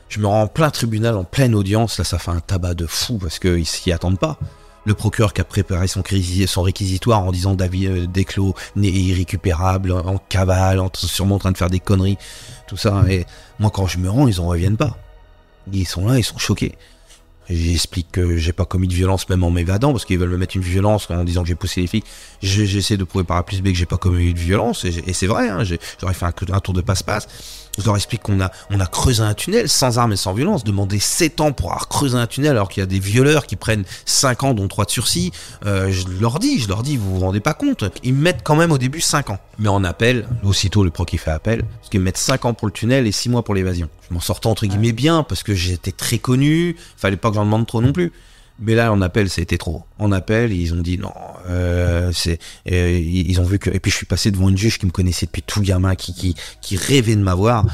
je me rends en plein tribunal, en pleine audience, là ça fait un tabac de fou, parce qu'ils s'y attendent pas le procureur qui a préparé son, son réquisitoire en disant David euh, Desclos n'est irrécupérable, en cavale, en, sûrement en train de faire des conneries, tout ça. Et moi, quand je me rends, ils en reviennent pas. Ils sont là, ils sont choqués. J'explique que j'ai pas commis de violence même en m'évadant parce qu'ils veulent me mettre une violence en disant que j'ai poussé les filles. J'essaie de prouver par A plus B que j'ai pas commis de violence et, c'est vrai, hein, j'aurais fait un tour de passe-passe. Je leur explique qu'on a, on a creusé un tunnel sans armes et sans violence. Demander 7 ans pour avoir creusé un tunnel alors qu'il y a des violeurs qui prennent 5 ans, dont 3 de sursis. Euh, je leur dis, je leur dis, vous vous rendez pas compte. Ils me mettent quand même au début 5 ans. Mais en appel, aussitôt le proc qui fait appel, parce qu'ils me mettent 5 ans pour le tunnel et 6 mois pour l'évasion. Je m'en sortais entre guillemets bien parce que j'étais très connu. Fallait pas que j'en demande trop non plus. Mais là, en appel, c'était trop. En appel, ils ont dit non. Euh, c'est, euh, ils ont vu que. Et puis je suis passé devant une juge qui me connaissait depuis tout gamin, qui qui, qui rêvait de m'avoir,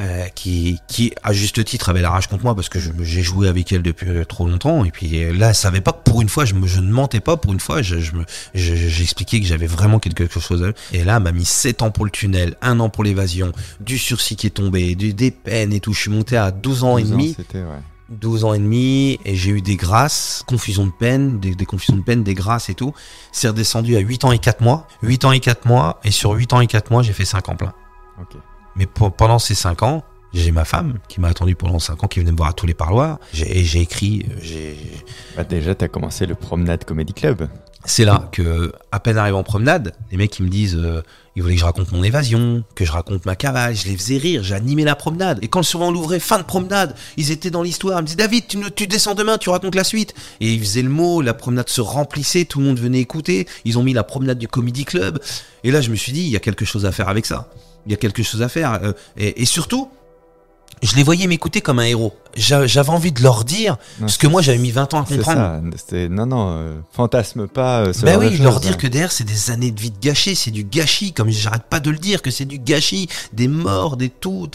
euh, qui qui à juste titre avait la rage contre moi parce que j'ai joué avec elle depuis trop longtemps. Et puis là, elle savait pas que pour une fois, je, me, je ne mentais pas. Pour une fois, je, je me, j'expliquais que j'avais vraiment quelque chose. À... Et là, elle m'a mis 7 ans pour le tunnel, un an pour l'évasion, du sursis qui est tombé, du, des peines et tout. Je suis monté à 12 ans et demi. ouais. 12 ans et demi et j'ai eu des grâces, confusion de peine, des, confusions de peine, des grâces et tout. C'est redescendu à 8 ans et 4 mois. 8 ans et 4 mois et sur 8 ans et 4 mois, j'ai fait 5 ans plein. Mais pendant ces 5 ans, j'ai ma femme qui m'a attendu pendant 5 ans, qui venait me voir à tous les parloirs. J'ai écrit. Bah déjà, tu as commencé le Promenade Comedy Club. C'est là que, à peine arrivé en promenade, les mecs qui me disent, euh, ils voulaient que je raconte mon évasion, que je raconte ma cavale, je les faisais rire, animé la promenade. Et quand souvent on l'ouvrait, fin de promenade, ils étaient dans l'histoire, ils me disaient, David, tu, tu descends demain, tu racontes la suite. Et ils faisaient le mot, la promenade se remplissait, tout le monde venait écouter, ils ont mis la promenade du Comedy Club. Et là, je me suis dit, il y a quelque chose à faire avec ça. Il y a quelque chose à faire. Euh, et surtout, je les voyais m'écouter comme un héros. J'avais envie de leur dire ce que moi j'avais mis 20 ans à comprendre. Ça. Non, non, euh, fantasme pas. Euh, ben oui, leur dire que derrière c'est des années de vie de gâchée, c'est du gâchis, comme j'arrête pas de le dire, que c'est du gâchis, des morts, des tout.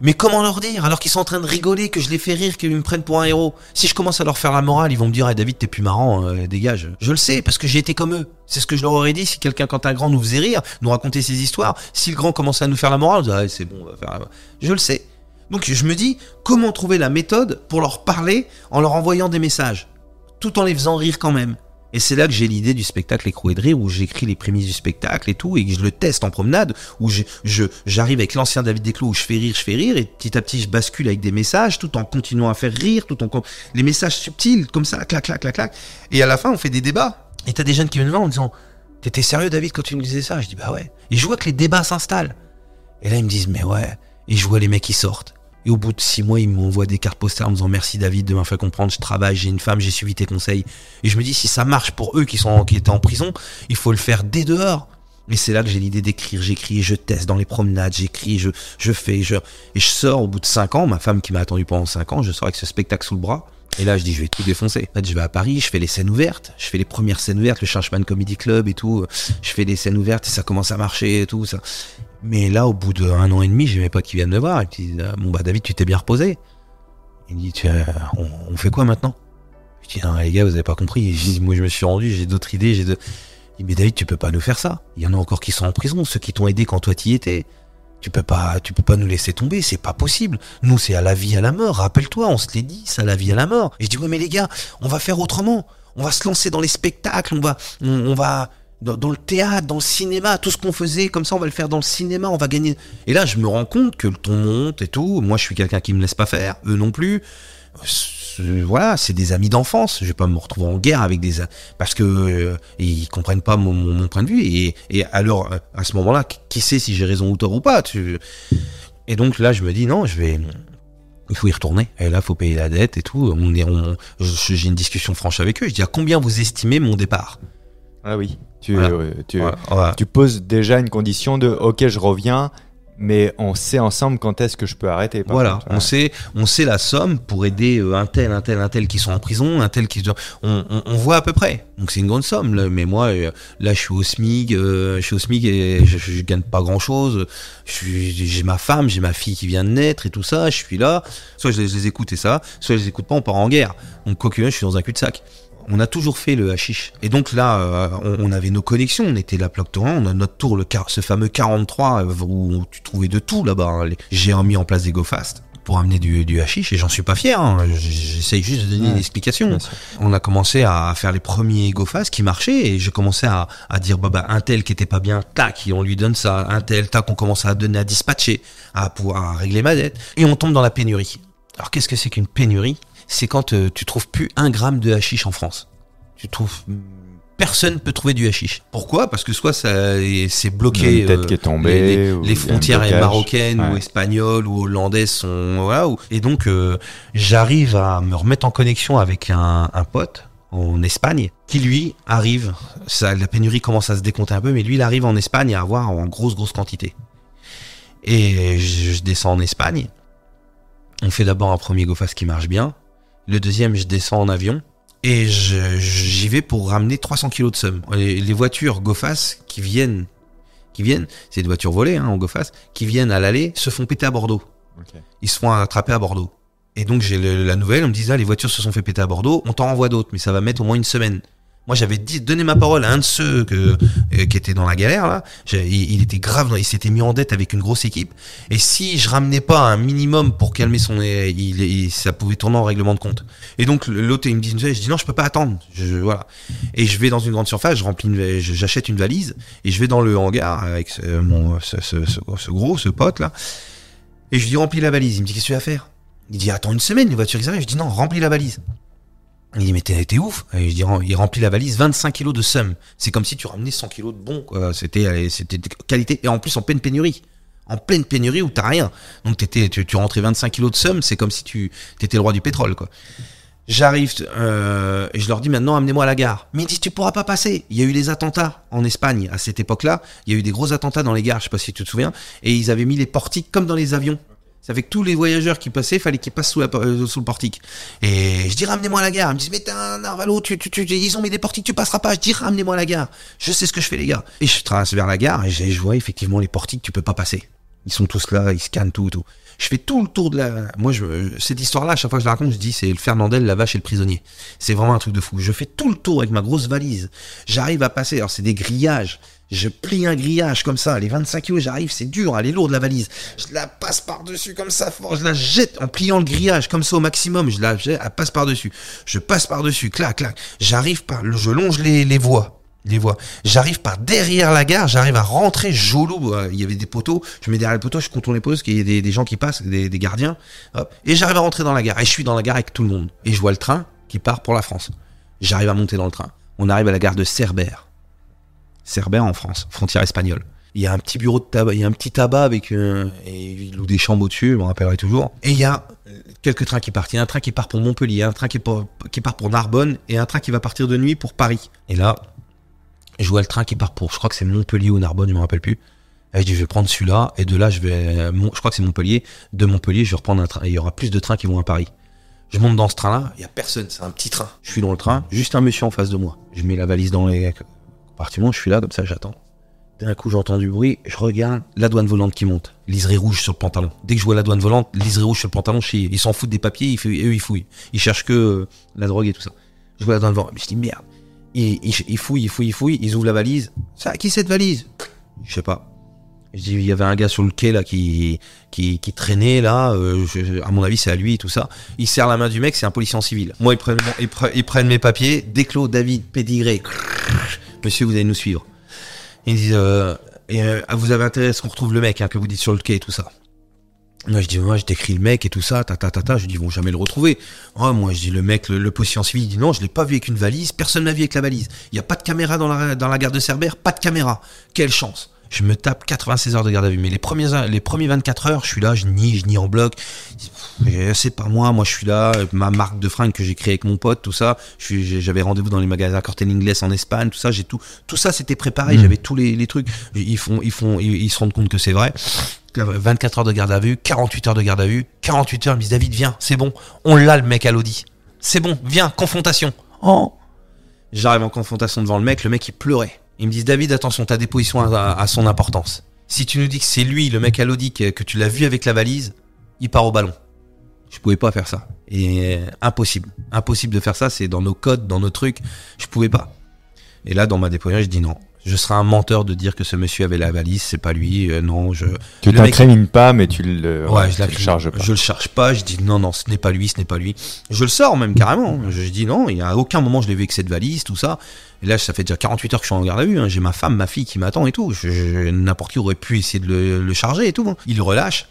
Mais comment leur dire alors qu'ils sont en train de rigoler, que je les fais rire, qu'ils me prennent pour un héros? Si je commence à leur faire la morale, ils vont me dire hey, David, t'es plus marrant, euh, dégage. Je le sais parce que j'ai été comme eux. C'est ce que je leur aurais dit si quelqu'un quand un grand nous faisait rire, nous racontait ses histoires. Si le grand commençait à nous faire la morale, je c'est bon, on va faire. Je le sais. Donc je me dis, comment trouver la méthode pour leur parler en leur envoyant des messages, tout en les faisant rire quand même. Et c'est là que j'ai l'idée du spectacle Écroué de rire, où j'écris les prémices du spectacle et tout, et que je le teste en promenade, où je, j'arrive avec l'ancien David Desclos, où je fais rire, je fais rire, et petit à petit je bascule avec des messages, tout en continuant à faire rire, tout en... Les messages subtils, comme ça, clac, clac, clac, clac. Et à la fin, on fait des débats. Et t'as des jeunes qui viennent me voir en disant, t'étais sérieux David quand tu me disais ça? Je dis, bah ouais. Et je vois que les débats s'installent. Et là, ils me disent, mais ouais. Et je vois les mecs qui sortent. Et au bout de six mois, il m'envoie des cartes postales en me disant merci David de m'avoir fait comprendre, je travaille, j'ai une femme, j'ai suivi tes conseils. Et je me dis si ça marche pour eux qui sont qui étaient en prison, il faut le faire dès dehors. Et c'est là que j'ai l'idée d'écrire, j'écris, je teste dans les promenades, j'écris, je, fais, et je sors au bout de cinq ans, ma femme qui m'a attendu pendant cinq ans, je sors avec ce spectacle sous le bras. Et là, je dis, je vais tout défoncer. En fait, je vais à Paris, je fais les scènes ouvertes, je fais les premières scènes ouvertes, le Churchman Comedy Club et tout. Je fais des scènes ouvertes et ça commence à marcher et tout ça. Mais là, au bout d'un an et demi, j'ai mes potes qui viennent me voir et qui disent Bon, bah, David, tu t'es bien reposé. Il dit on, on, fait quoi maintenant? Je dis Non, les gars, vous avez pas compris. Je Moi, je me suis rendu, j'ai d'autres idées. J'ai de... Il dit Mais David, tu peux pas nous faire ça. Il y en a encore qui sont en prison, ceux qui t'ont aidé quand toi t'y étais. Tu peux pas, tu peux pas nous laisser tomber, c'est pas possible. Nous, c'est à la vie, à la mort. Rappelle-toi, on se l'est dit, c'est à la vie, à la mort. Et je dis, ouais, mais les gars, on va faire autrement. On va se lancer dans les spectacles, on va, on va, dans, le théâtre, dans le cinéma, tout ce qu'on faisait, comme ça on va le faire dans le cinéma, on va gagner. Et là je me rends compte que le ton monte et tout. Moi je suis quelqu'un qui me laisse pas faire, eux non plus. Voilà, c'est des amis d'enfance. Je vais pas me retrouver en guerre avec des parce que euh, ils comprennent pas mon, point de vue et, alors à ce moment-là, qui sait si j'ai raison ou tort ou pas. Et donc là je me dis non, je vais il faut y retourner. Et là, faut payer la dette et tout. On j'ai une discussion franche avec eux. Je dis à combien vous estimez mon départ? Ah oui. Tu, euh, tu, poses déjà une condition de OK, je reviens, mais on sait ensemble quand est-ce que je peux arrêter. Voilà, on sait, on sait la somme pour aider euh, un tel, un tel, un tel qui sont en prison, un tel qui, on, on, voit à peu près. Donc c'est une grande somme. Là. Mais moi, euh, là, je suis au SMIG, je suis au SMIG et je, je, gagne pas grand chose. J'ai ma femme, j'ai ma fille qui vient de naître et tout ça. Je suis là. Soit je les, écoute et ça, soit je les écoute pas, on part en guerre. Donc quoi que je suis dans un cul de sac on a toujours fait le hashish. Et donc là, euh, on, avait nos connexions, on était la plaque tournante, on a notre tour, le ce fameux 43 euh, où tu trouvais de tout là-bas. Hein. J'ai mis en place des GoFast pour amener du, du hashish et j'en suis pas fier. Hein. J'essaye juste de donner une explication. On a commencé à faire les premiers GoFast qui marchaient et je commençais à, dire bah, bah un tel qui était pas bien, tac, et on lui donne ça, un tel, tac, on commence à donner à dispatcher, à pouvoir régler ma dette et on tombe dans la pénurie. Alors qu'est-ce que c'est qu'une pénurie? C'est quand euh, tu trouves plus un gramme de hashish en France. Tu trouves personne peut trouver du hashish. Pourquoi? Parce que soit ça c'est bloqué, Une tête qui est tombée, les, frontières marocaines ou espagnoles ou hollandaises sont voilà. ou- Et donc euh, j'arrive à me remettre en connexion avec un, un pote en Espagne qui lui arrive, ça, la pénurie commence à se décompter un peu, mais lui il arrive en Espagne à avoir en grosse grosse quantité. Et je, je descends en Espagne. On fait d'abord un premier GoFast qui marche bien. Le deuxième, je descends en avion. Et j'y vais pour ramener 300 kilos de somme. Les, les voitures GoFast qui viennent, qui viennent, c'est des voitures volées hein, en GoFast, qui viennent à l'aller, se font péter à Bordeaux. Ils se font attraper à Bordeaux. Et donc j'ai la nouvelle, on me dit ah, les voitures se sont fait péter à Bordeaux, on t'en renvoie d'autres, mais ça va mettre au moins une semaine. Moi j'avais dit, donné ma parole à un de ceux euh, qui était dans la galère là. Il, était grave, il s'était mis en dette avec une grosse équipe. Et si je ramenais pas un minimum pour calmer son, il- ça pouvait tourner en règlement de compte. Et donc l'autre il me dit, je dis non je peux pas attendre. Je, voilà. Et je vais dans une grande surface, remplis, j'achète une valise et je vais dans le hangar avec ce, mon, ce, gros, ce pote là. Et je lui dis remplis la valise. Il me dit qu'est-ce que tu vas faire? Il dit attends une semaine, les voitures arrivent. Je dis non, remplis la valise. Il dit mais t'es ouf. Il remplit la valise 25 kilos de somme. C'est comme si tu ramenais 100 kilos de bon. C'était allez, c'était qualité et en plus en pleine pénurie. En pleine pénurie où t'as rien. Donc t'étais, tu, rentrais 25 kilos de somme, c'est comme si tu étais le roi du pétrole. J'arrive euh, et je leur dis maintenant amenez-moi à la gare. Mais ils disent tu pourras pas passer. Il y a eu les attentats en Espagne à cette époque-là. Il y a eu des gros attentats dans les gares, je sais pas si tu te souviens, et ils avaient mis les portiques comme dans les avions. Ça fait que tous les voyageurs qui passaient, fallait qu'ils passent sous, euh, sous le portique. Et je dis ramenez-moi à la gare. Ils me disent mais t'es un narvalo, tu, tu, tu, ils ont mis des portiques, tu passeras pas. Je dis ramenez-moi à la gare. Je sais ce que je fais les gars. Et je traverse vers la gare et je, je vois effectivement les portiques, tu peux pas passer. Ils sont tous là, ils scannent tout, tout. Je fais tout le tour de la. Moi, je, cette histoire-là, à chaque fois que je la raconte, je dis c'est le Fernandel, la vache et le prisonnier. C'est vraiment un truc de fou. Je fais tout le tour avec ma grosse valise. J'arrive à passer. Alors, c'est des grillages. Je plie un grillage comme ça. Les 25 kilos, j'arrive, c'est dur. Elle est lourde, la valise. Je la passe par-dessus comme ça, fort. Je la jette en pliant le grillage comme ça au maximum. Je la jette, elle passe par-dessus. Je passe par-dessus, clac, clac. J'arrive par. Je longe les, les voies les voies. J'arrive par derrière la gare, j'arrive à rentrer jolou. euh, Il y avait des poteaux, je mets derrière le poteau, je contourne les poteaux parce qu'il y a des, gens qui passent, des, gardiens. Et j'arrive à rentrer dans la gare. Et je suis dans la gare avec tout le monde. Et je vois le train qui part pour la France. J'arrive à monter dans le train. On arrive à la gare de Cerbère. Cerbère en France, frontière espagnole. Il y a un petit bureau de tabac, il y a un petit tabac avec euh, et il loue des chambres au-dessus, je me rappellerai toujours. Et il y a euh, quelques trains qui partent. Il y a un train qui part pour Montpellier, un train qui, part- pour Narbonne et un train qui va partir de nuit pour Paris. Et là, je vois le train qui part pour, je crois que c'est Montpellier ou Narbonne, je me rappelle plus. Et je dis, je vais prendre celui-là, et de là, je vais, je crois que c'est Montpellier. De Montpellier, je vais reprendre un train, et il y aura plus de trains qui vont à Paris. Je monte dans ce train-là, il y a personne, c'est un petit train. Je suis dans le train, juste un monsieur en face de moi. Je mets la valise dans les, partir je suis là, comme ça, j'attends. D'un coup, j'entends du bruit, je regarde la douane volante qui monte. Liseré rouge sur le pantalon. Dès que je vois la douane volante, liseré rouge sur le pantalon, je ils s'en foutent des papiers, ils, fou- eux, ils fouillent. Ils cherchent que euh, la drogue et tout ça. Je vois la douane volante, je dis merde. Ils, ils, ils fouillent, ils fouillent, ils fouillent, ils ouvrent la valise. Ça, qui cette valise? Je sais pas. Je dis, il y avait un gars sur le quai là qui qui, qui traînait là. euh, à mon avis, c'est à lui et tout ça. Il serre la main du mec, c'est un policier en civil. Moi, ils prennent, ils, pre- ils prennent mes papiers. Déclos, David, Pédigré. Monsieur, vous allez nous suivre. Ils disent, euh, euh, vous avez intérêt à ce qu'on retrouve le mec hein, que vous dites sur le quai et tout ça. Moi, je dis, moi, je décris le mec et tout ça, ta, ta, ta, ta. Je dis, ils vont jamais le retrouver. Oh, moi, je dis, le mec, le, le civil, il dit, non, je l'ai pas vu avec une valise. Personne n'a vu avec la valise. Il y a pas de caméra dans la, dans la gare de Cerbère. Pas de caméra. Quelle chance. Je me tape 96 heures de garde à vue. Mais les premiers, les premiers 24 heures, je suis là, je nie, je nie en bloc. C'est pas moi, moi je suis là, ma marque de fringues que j'ai créée avec mon pote, tout ça. J'avais rendez-vous dans les magasins Cortel Inglés en Espagne, tout ça. J'ai tout, tout ça c'était préparé. J'avais tous les, les trucs. Ils font, ils font, ils, ils se rendent compte que c'est vrai. 24 heures de garde à vue, 48 heures de garde à vue, 48 heures. Ils me disent David, viens, c'est bon, on l'a le mec à l'Audi. C'est bon, viens, confrontation. Oh. J'arrive en confrontation devant le mec, le mec il pleurait. Ils me disent David, attention, ta déposition a, a son importance. Si tu nous dis que c'est lui, le mec à l'Audi, que, que tu l'as vu avec la valise, il part au ballon. Je pouvais pas faire ça. Et euh, impossible. Impossible de faire ça, c'est dans nos codes, dans nos trucs. Je pouvais pas. Et là, dans ma déposition, je dis non. Je serais un menteur de dire que ce monsieur avait la valise, c'est pas lui. euh, non, je. Tu mec- t'incrimines pas, mais tu le, Ouais, je tu le charges pas. Je le charge pas. Je dis non, non, ce n'est pas lui, ce n'est pas lui. Je le sors même carrément. Je dis non. Il y a aucun moment je l'ai vu avec cette valise, tout ça. Et là, ça fait déjà 48 heures que je suis en garde à vue. hein. J'ai ma femme, ma fille qui m'attend et tout. Je- je- N'importe qui aurait pu essayer de le, le charger et tout. hein. Il le relâche.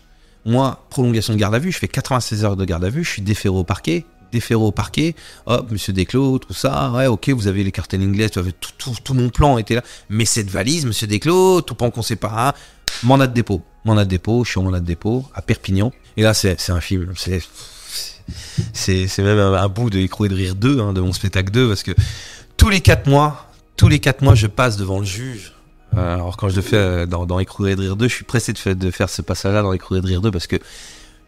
Moi, prolongation de garde à vue. Je fais 96 heures de garde à vue. Je suis déféré au parquet. Déféré au parquet. Hop, monsieur Desclos, tout ça. Ouais, ok, vous avez les cartes anglaises, tout, tout, tout, mon plan était là. Mais cette valise, monsieur Desclos, tout pendant qu'on sait pas. Mandat de dépôt. Mandat de dépôt, je suis en mandat de dépôt à Perpignan. Et là, c'est un film. C'est c'est même un, bout de Écrou et de Rire 2, hein, de mon spectacle 2, parce que tous les quatre mois, tous les quatre mois, je passe devant le juge. Euh, alors quand je le fais euh, dans, dans Écrou et de Rire 2, je suis pressé de, faire ce passage-là dans Écrou et de Rire 2, parce que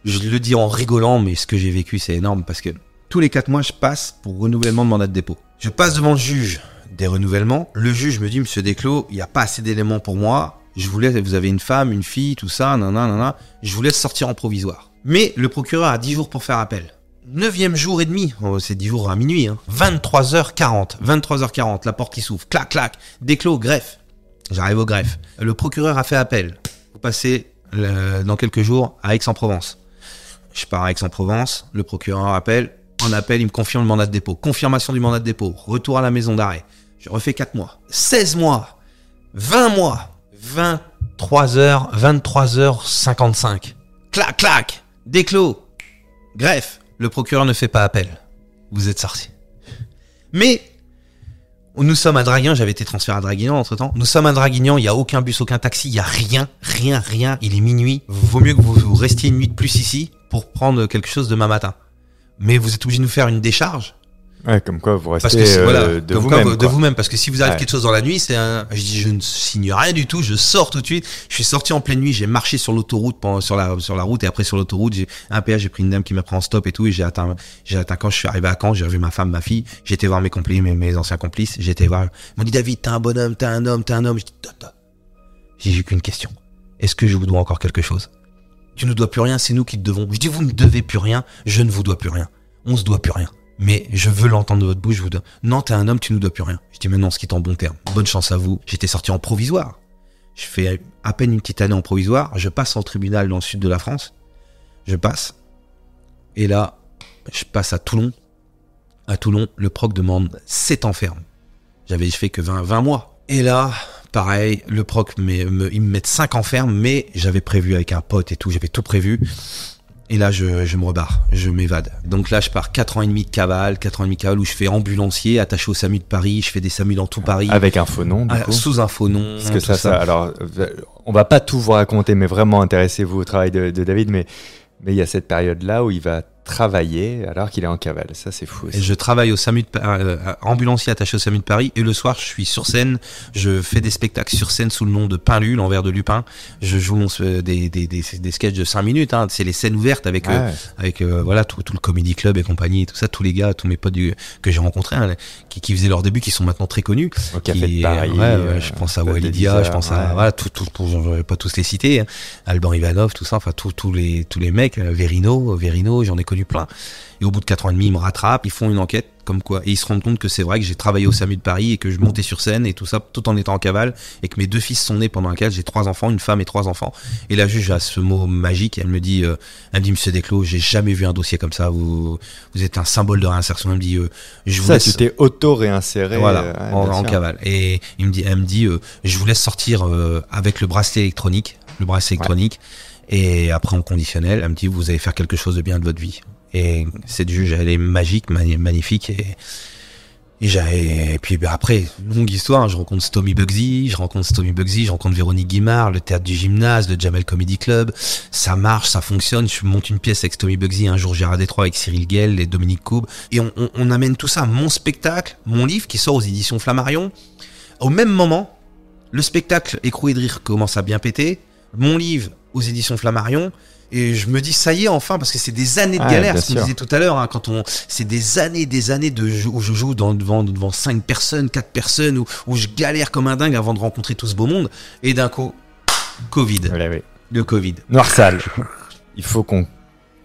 je le dis en rigolant, mais ce que j'ai vécu, c'est énorme, parce que tous les quatre mois, je passe pour renouvellement de mandat de dépôt. Je passe devant le juge des renouvellements. Le juge me dit, Monsieur Desclos, il n'y a pas assez d'éléments pour moi. Je vous vous avez une femme, une fille, tout ça, nanana. Je vous laisse sortir en provisoire. Mais le procureur a 10 jours pour faire appel. Neuvième jour et demi, oh, c'est 10 jours à minuit, hein. 23h40, 23h40, la porte qui s'ouvre, clac, clac, déclos, greffe. J'arrive au greffe. Le procureur a fait appel. Vous passez dans quelques jours à Aix-en-Provence. Je pars à Aix-en-Provence, le procureur appelle, en appel, il me confirme le mandat de dépôt. Confirmation du mandat de dépôt, retour à la maison d'arrêt. Je refais 4 mois, 16 mois, 20 mois, 23h, 23h55. Clac, clac, déclos, greffe. Le procureur ne fait pas appel. Vous êtes sorti. Mais nous sommes à Draguignan, j'avais été transféré à Draguignan entre temps. Nous sommes à Draguignan, il n'y a aucun bus, aucun taxi, il n'y a rien, rien, rien. Il est minuit. Vaut mieux que vous restiez une nuit de plus ici pour prendre quelque chose demain matin. Mais vous êtes obligé de nous faire une décharge Ouais, comme quoi vous restez parce que, voilà, euh, de vous-même. De vous-même, parce que si vous arrive quelque chose dans la nuit, c'est un. Je dis, je ne signe rien du tout, je sors tout de suite. Je suis sorti en pleine nuit, j'ai marché sur l'autoroute, sur la sur la route et après sur l'autoroute, j'ai un péage, j'ai pris une dame qui m'a pris en stop et tout et j'ai atteint, j'ai atteint quand je suis arrivé à Caen, j'ai revu ma femme, ma fille, j'ai été voir mes complices, mes, mes anciens complices, j'ai été voir. Ils m'ont dit David, t'es un bonhomme, t'es un homme, t'es un homme. Dis, j'ai eu qu'une question. Est-ce que je vous dois encore quelque chose? Tu ne dois plus rien, c'est nous qui te devons. Je dis, vous ne devez plus rien, je ne vous dois plus rien. On se doit plus rien mais je veux l'entendre de votre bouche, je vous dis, non, t'es un homme, tu nous dois plus rien. Je dis, maintenant, ce qui est en bon terme. Bonne chance à vous. J'étais sorti en provisoire. Je fais à peine une petite année en provisoire. Je passe en tribunal dans le sud de la France. Je passe. Et là, je passe à Toulon. À Toulon, le proc demande 7 ans ferme. J'avais fait que 20, 20 mois. Et là, pareil, le proc, me, me, ils me mettent 5 ans ferme, mais j'avais prévu avec un pote et tout, j'avais tout prévu. Et là, je, je me rebarre, je m'évade. Donc là, je pars 4 ans et demi de cavale, 4 ans et demi de cavale où je fais ambulancier, attaché au SAMU de Paris, je fais des SAMU dans tout Paris. Avec un faux nom, du ah, coup. Sous un faux nom. Parce que ça, ça, alors, on va pas tout vous raconter, mais vraiment intéressez-vous au travail de, de David, mais, mais il y a cette période-là où il va travailler alors qu'il est en cavale. Ça, c'est fou. Et je travaille au SAMU de, euh, ambulancier attaché au SAMU de Paris. Et le soir, je suis sur scène. Je fais des spectacles sur scène sous le nom de Pinlu, l'envers de Lupin. Je joue des, des, des, des sketchs de 5 minutes. Hein. C'est les scènes ouvertes avec, euh, avec euh, voilà tout, tout, le comedy club et compagnie et tout ça. Tous les gars, tous mes potes du, que j'ai rencontrés, hein, qui, qui faisaient leur début, qui sont maintenant très connus. Au Café de Paris. Ouais, je pense à Walidia, je pense à voilà, tout, tout, pour, je vais pas tous les citer. Hein. Alban Ivanov, tout ça. Enfin, tous les, tous les mecs. Verino, Verino, j'en ai connu plein. Et au bout de 4 ans et demi, ils me rattrapent, ils font une enquête comme quoi. Et ils se rendent compte que c'est vrai que j'ai travaillé au SAMU de Paris et que je montais sur scène et tout ça tout en étant en cavale et que mes deux fils sont nés pendant un cavale. J'ai trois enfants, une femme et trois enfants. Et la juge a ce mot magique. Elle me dit, euh, elle me dit, Monsieur Desclos, j'ai jamais vu un dossier comme ça. Vous, vous êtes un symbole de réinsertion. Elle me dit, euh, je vous ça, laisse. tu t'es auto-réinséré. Voilà, euh, en, en cavale. Et il me dit, elle me dit, je vous laisse sortir avec le bracelet électronique, le bracelet électronique. Et après en conditionnel, elle me dit, vous allez faire quelque chose de bien de votre vie. Et cette juge, elle est magique, magnifique. Et, puis bah, après, longue histoire, je rencontre Stomy Bugsy, je rencontre Stomy Bugsy, je rencontre Véronique Guimard, le théâtre du gymnase, le Jamel Comedy Club. Ça marche, ça fonctionne. Je monte une pièce avec Stomy Bugsy, un jour à Détroit avec Cyril Gell et Dominique Coub. Et on, on, on amène tout ça, mon spectacle, mon livre qui sort aux éditions Flammarion. Au même moment, le spectacle Écroué de rire commence à bien péter. Mon livre aux éditions Flammarion. Et je me dis, ça y est, enfin, parce que c'est des années de galère, ce qu'on disait tout à l'heure, hein, quand on, c'est des années, des années de jeu- où je joue dans, devant, devant cinq personnes, quatre personnes, où, où je galère comme un dingue avant de rencontrer tout ce beau monde. Et d'un coup, Covid. Voilà, oui. Le Covid. Noir sale. Il faut qu'on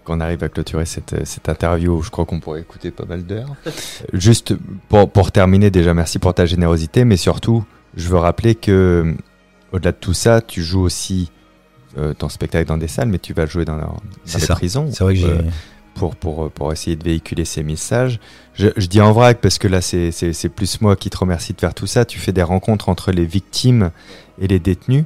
qu'on arrive à clôturer cette, cette interview. Je crois qu'on pourrait écouter pas mal d'heures. Juste pour, pour terminer, déjà merci pour ta générosité, mais surtout, je veux rappeler que au-delà de tout ça, tu joues aussi euh, ton spectacle dans des salles, mais tu vas jouer dans, dans les ça. prisons. C'est vrai que j'ai, euh, pour, pour, pour essayer de véhiculer ces messages. Je, je dis en vrac parce que là, c'est- plus moi qui te remercie de faire tout ça. Tu fais des rencontres entre les victimes et les détenus.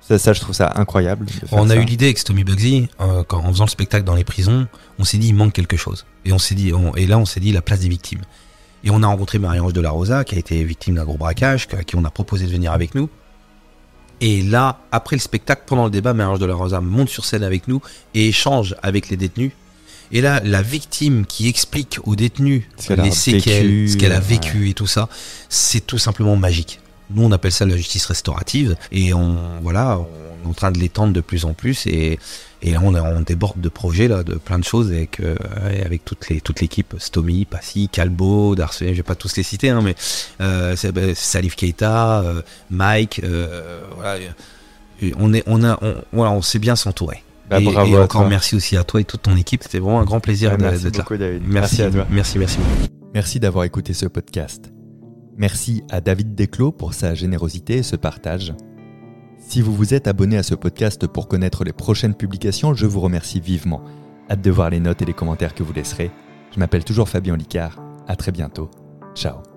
Ça, ça, je trouve ça incroyable. On a ça. eu l'idée avec Stomy Bugsy, euh, quand, en faisant le spectacle dans les prisons, on s'est dit il manque quelque chose. Et on s'est dit, on- et là on s'est dit la place des victimes. Et on a rencontré Marie-Ange de la Rosa, qui a été victime d'un gros braquage, à qui on a proposé de venir avec nous. Et là, après le spectacle, pendant le débat, Marie-Ange de la Rosa monte sur scène avec nous et échange avec les détenus. Et là, la victime qui explique aux détenus Ce les séquelles, vécu, ce qu'elle a ouais. vécu et tout ça, c'est tout simplement magique. Nous, on appelle ça la justice restaurative, et on voilà, on est en train de l'étendre de plus en plus, et, et là, on, a- on déborde de projets là, de plein de choses avec euh, avec toute les toute l'équipe, Stomy, Passy, Calbo, Darcenet, je vais pas tous les citer, hein, mais euh, c'est- bah, Salif Keita, euh, Mike, euh, voilà, on est on a on, voilà, on sait bien s'entourer. Bah, et, bravo et à encore toi. merci aussi à toi et toute ton équipe. C'était vraiment un grand plaisir Ouais, de- merci d'être là. beaucoup, David. Merci, à toi. merci, merci beaucoup. Merci d'avoir écouté ce podcast. Merci à David Desclos pour sa générosité et ce partage. Si vous vous êtes abonné à ce podcast pour connaître les prochaines publications, je vous remercie vivement. Hâte de voir les notes et les commentaires que vous laisserez. Je m'appelle toujours Fabien Licard. À très bientôt. Ciao.